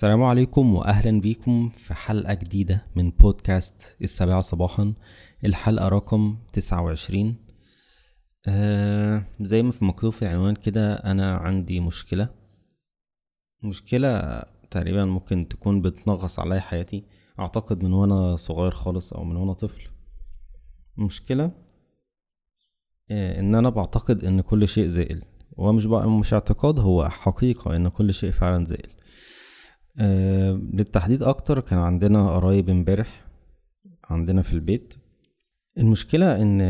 السلام عليكم واهلا بيكم في حلقة جديدة من بودكاست السابعة صباحا. الحلقة رقم تسعة وعشرين. آه زي ما في مكتوب في العنوان كده أنا عندي مشكلة. مشكلة تقريبا ممكن تكون بتنغص عليا حياتي أعتقد من وأنا صغير خالص أو من وأنا طفل. مشكلة آه إن أنا بعتقد إن كل شيء زائل. وهو مش بقى مش اعتقاد هو حقيقة إن كل شيء فعلا زائل. أه للتحديد أكتر كان عندنا قرايب امبارح عندنا في البيت. المشكلة إن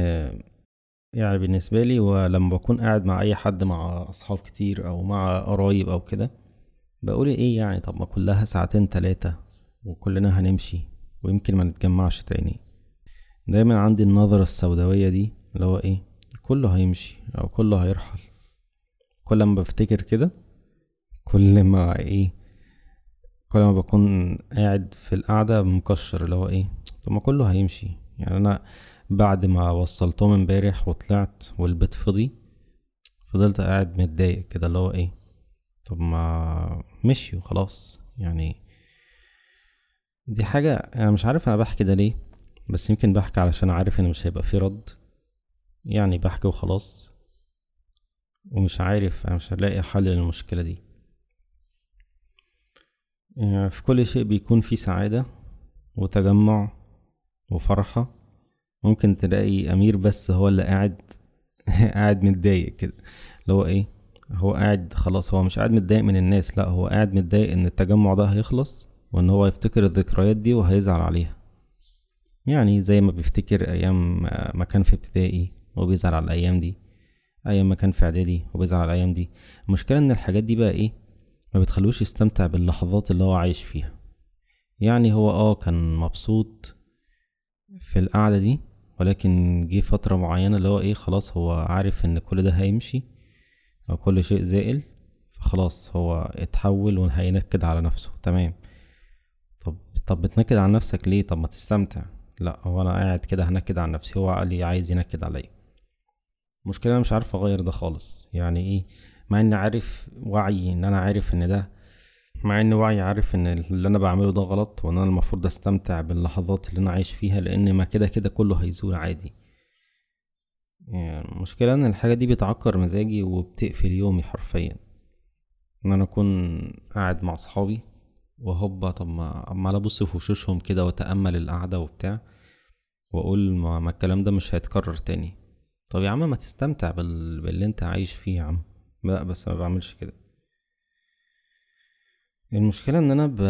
يعني بالنسبة لي ولما بكون قاعد مع أي حد مع أصحاب كتير أو مع قرايب أو كده بقول إيه يعني طب ما كلها ساعتين تلاتة وكلنا هنمشي ويمكن ما نتجمعش تاني. دايما عندي النظرة السوداوية دي اللي هو إيه كله هيمشي أو كله هيرحل. كل ما بفتكر كده كل ما إيه كل ما بكون قاعد في القعدة مكشر اللي هو إيه؟ طب ما كله هيمشي. يعني أنا بعد ما وصلتهم امبارح وطلعت والبيت فضي فضلت قاعد متضايق كده اللي هو إيه؟ طب ما مشيوا خلاص يعني دي حاجة أنا مش عارف أنا بحكي ده ليه بس يمكن بحكي علشان عارف إن مش هيبقى في رد. يعني بحكي وخلاص ومش عارف أنا مش هلاقي حل للمشكلة دي. في كل شيء بيكون فيه سعادة وتجمع وفرحة. ممكن تلاقي أمير بس هو اللي قاعد قاعد متضايق كده. اللي هو إيه؟ هو قاعد خلاص هو مش قاعد متضايق من الناس لا هو قاعد متضايق إن التجمع ده هيخلص وإن هو يفتكر الذكريات دي وهيزعل عليها. يعني زي ما بيفتكر أيام ما كان في ابتدائي وبيزعل على الأيام دي أيام ما كان في إعدادي وبيزعل على الأيام دي. المشكلة إن الحاجات دي بقى إيه؟ ما بتخلوش يستمتع باللحظات اللي هو عايش فيها. يعني هو آه كان مبسوط في القعدة دي ولكن جه فترة معينة اللي هو إيه خلاص هو عارف إن كل ده هيمشي أو كل شيء زائل فخلاص هو اتحول وهينكد على نفسه. تمام. طب طب بتنكد على نفسك ليه؟ طب ما تستمتع. لا هو أنا قاعد كده هنكد على نفسي هو عقلي عايز ينكد عليا. المشكلة أنا مش عارف أغير ده خالص. يعني إيه؟ مع إني عارف وعي إن أنا عارف إن ده مع ان وعي عارف إن اللي أنا بعمله ده غلط وإن أنا المفروض أستمتع باللحظات اللي أنا عايش فيها لأن ما كده كده كله هيزول عادي. يعني المشكلة إن الحاجة دي بتعكر مزاجي وبتقفل يومي حرفيا. إن أنا أكون قاعد مع صحابي وهوبا طب ما عمال أبص في وشوشهم كده وأتأمل القعدة وبتاع وأقول ما, ما الكلام ده مش هيتكرر تاني. طب يا عم ما تستمتع بال... باللي أنت عايش فيه يا عم. لا بس ما بعملش كده. المشكلة إن أنا ب...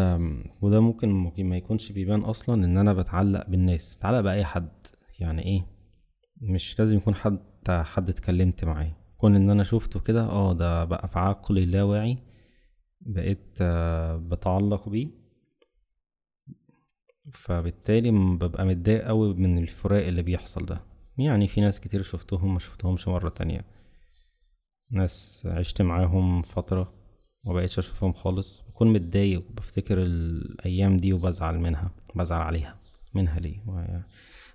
وده ممكن ما يكونش بيبان أصلا إن أنا بتعلق بالناس بتعلق بأي حد. يعني إيه؟ مش لازم يكون حد حد اتكلمت معاه. كون إن أنا شفته كده آه ده بقى في عقلي اللاواعي. بقيت بتعلق بيه. فبالتالي ببقى متضايق قوي من الفراق اللي بيحصل ده. يعني في ناس كتير شفتهم ما شفتهمش مرة تانية. ناس عشت معاهم فترة ومبقتش أشوفهم خالص. بكون متضايق وبفتكر الأيام دي وبزعل منها بزعل عليها منها ليه؟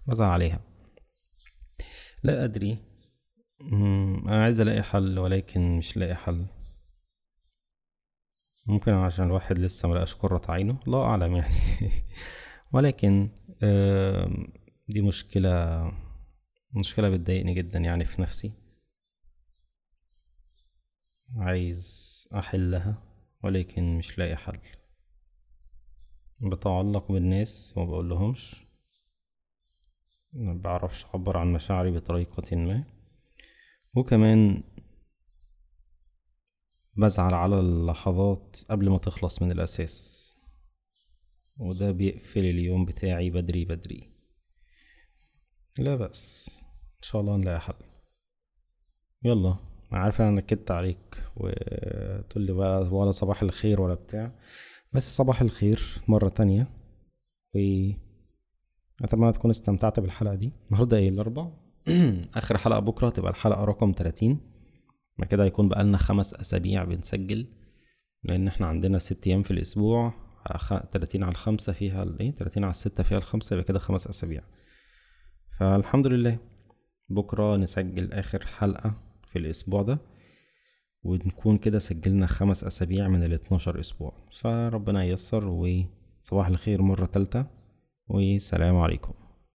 بزعل عليها. لا أدري. أنا عايز ألاقي حل ولكن مش لاقي حل. ممكن عشان الواحد لسه ملقاش قرة عينه؟ الله أعلم يعني. ولكن دي مشكلة مشكلة بتضايقني جدا يعني في نفسي. عايز أحلها ولكن مش لاقي حل. بتعلق بالناس وما بقولهمش. ما بعرفش أعبر عن مشاعري بطريقة ما. وكمان بزعل على اللحظات قبل ما تخلص من الأساس. وده بيقفل اليوم بتاعي بدري بدري. لا بس إن شاء الله نلاقي حل. يلا. عارف أنا نكدت عليك وتقول لي ولا, ولا صباح الخير ولا بتاع. بس صباح الخير مرة تانية و أتمنى تكون استمتعت بالحلقة دي. النهاردة إيه؟ الأربع. آخر حلقة بكرة تبقى الحلقة رقم تلاتين. ما كده هيكون بقالنا خمس أسابيع بنسجل لأن إحنا عندنا ست أيام في الأسبوع. تلاتين على الخمسة فيها الايه تلاتين على الستة فيها الخمسة يبقى كده خمس أسابيع. فالحمد لله. بكرة نسجل آخر حلقة. في الأسبوع ده ونكون كده سجلنا خمس أسابيع من الاتناشر أسبوع. فربنا ييسر وصباح الخير مرة تالتة والسلام عليكم.